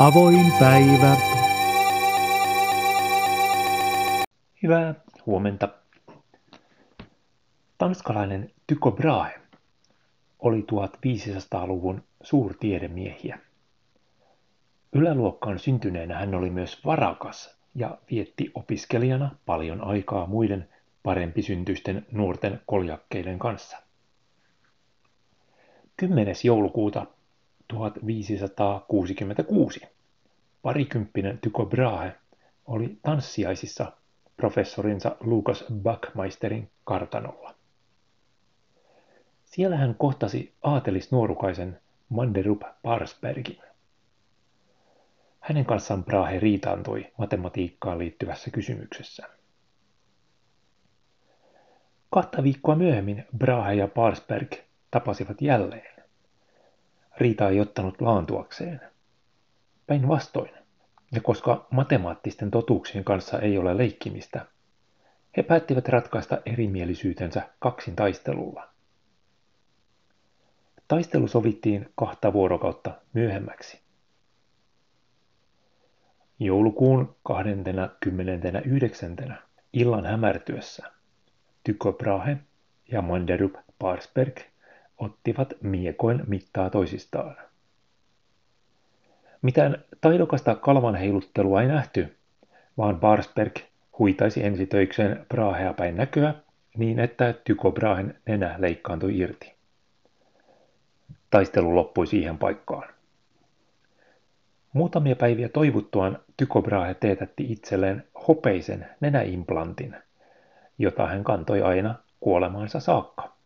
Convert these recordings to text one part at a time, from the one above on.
Avoin päivä. Hyvää huomenta. Tanskalainen Tycho Brahe oli 1500-luvun suurtiedemiehiä. Yläluokkaan syntyneenä hän oli myös varakas ja vietti opiskelijana paljon aikaa muiden parempisyntyisten nuorten koljakkeiden kanssa. 10. joulukuuta 1566 parikymppinen Tycho Brahe oli tanssiaisissa professorinsa Lukas Backmeisterin kartanolla. Siellä hän kohtasi aatelisnuorukaisen Manderup Parsbergin. Hänen kanssaan Brahe riitaantui matematiikkaan liittyvässä kysymyksessä. Kahta viikkoa myöhemmin Brahe ja Parsberg tapasivat jälleen. Riita ei ottanut laantuakseen. Päinvastoin, ja koska matemaattisten totuuksien kanssa ei ole leikkimistä, he päättivät ratkaista erimielisyytensä kaksin taistelulla. Taistelu sovittiin kahta vuorokautta myöhemmäksi. Joulukuun 29. illan hämärtyessä Tycho Brahe ja Manderup Parsberg ottivat miekoin mittaa toisistaan. Mitään taidokasta kalvan heiluttelua ei nähty, vaan Barsberg huitaisi ensitöikseen Brahea päin näköä niin, että Tycho Brahen nenä leikkaantui irti. Taistelu loppui siihen paikkaan. Muutamia päiviä toivuttuaan Tycho Brahe teetätti itselleen hopeisen nenäimplantin, jota hän kantoi aina kuolemaansa saakka.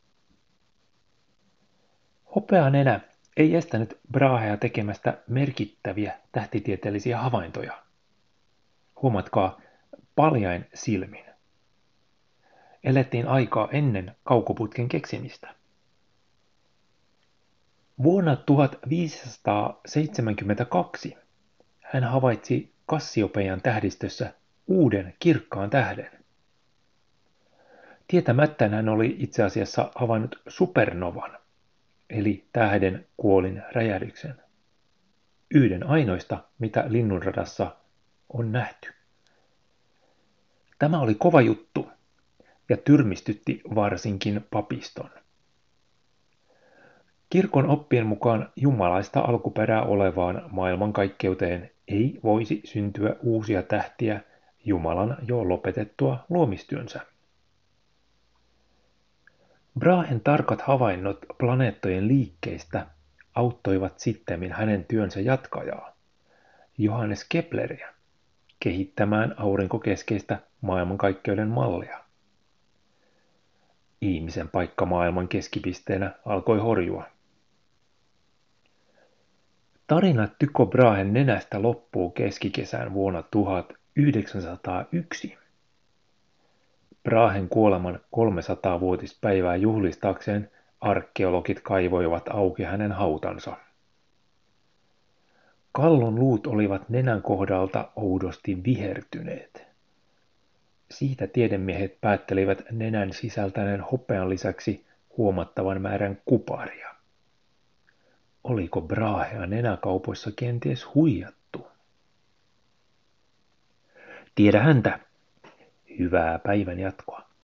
Hopea nenä ei estänyt Brahea tekemästä merkittäviä tähtitieteellisiä havaintoja. Huomatkaa, paljain silmin. Elettiin aikaa ennen kaukoputken keksimistä. Vuonna 1572 hän havaitsi Kassiopeian tähdistössä uuden kirkkaan tähden. Tietämättään hän oli itse asiassa havainnut supernovan eli tähden kuolin räjähdyksen. Yhden ainoista, mitä linnunradassa on nähty. Tämä oli kova juttu ja tyrmistytti varsinkin papiston. Kirkon oppien mukaan jumalaista alkuperää olevaan maailmankaikkeuteen ei voisi syntyä uusia tähtiä Jumalan jo lopetettua luomistyönsä. Brahen tarkat havainnot planeettojen liikkeistä auttoivat sittemmin hänen työnsä jatkajaa, Johannes Kepleriä, kehittämään aurinkokeskeistä maailmankaikkeuden mallia. Ihmisen paikka maailman keskipisteenä alkoi horjua. Tarina Tycho Brahen nenästä loppuu keskikesän vuonna 1901. Brahen kuoleman 300-vuotispäivää juhlistaakseen arkeologit kaivoivat auki hänen hautansa. Kallon luut olivat nenän kohdalta oudosti vihertyneet. Siitä tiedemiehet päättelivät nenän sisältäneen hopean lisäksi huomattavan määrän kuparia. Oliko Brahea nenäkaupoissa kenties huijattu? Tiedä häntä, Hyvää päivän jatkoa.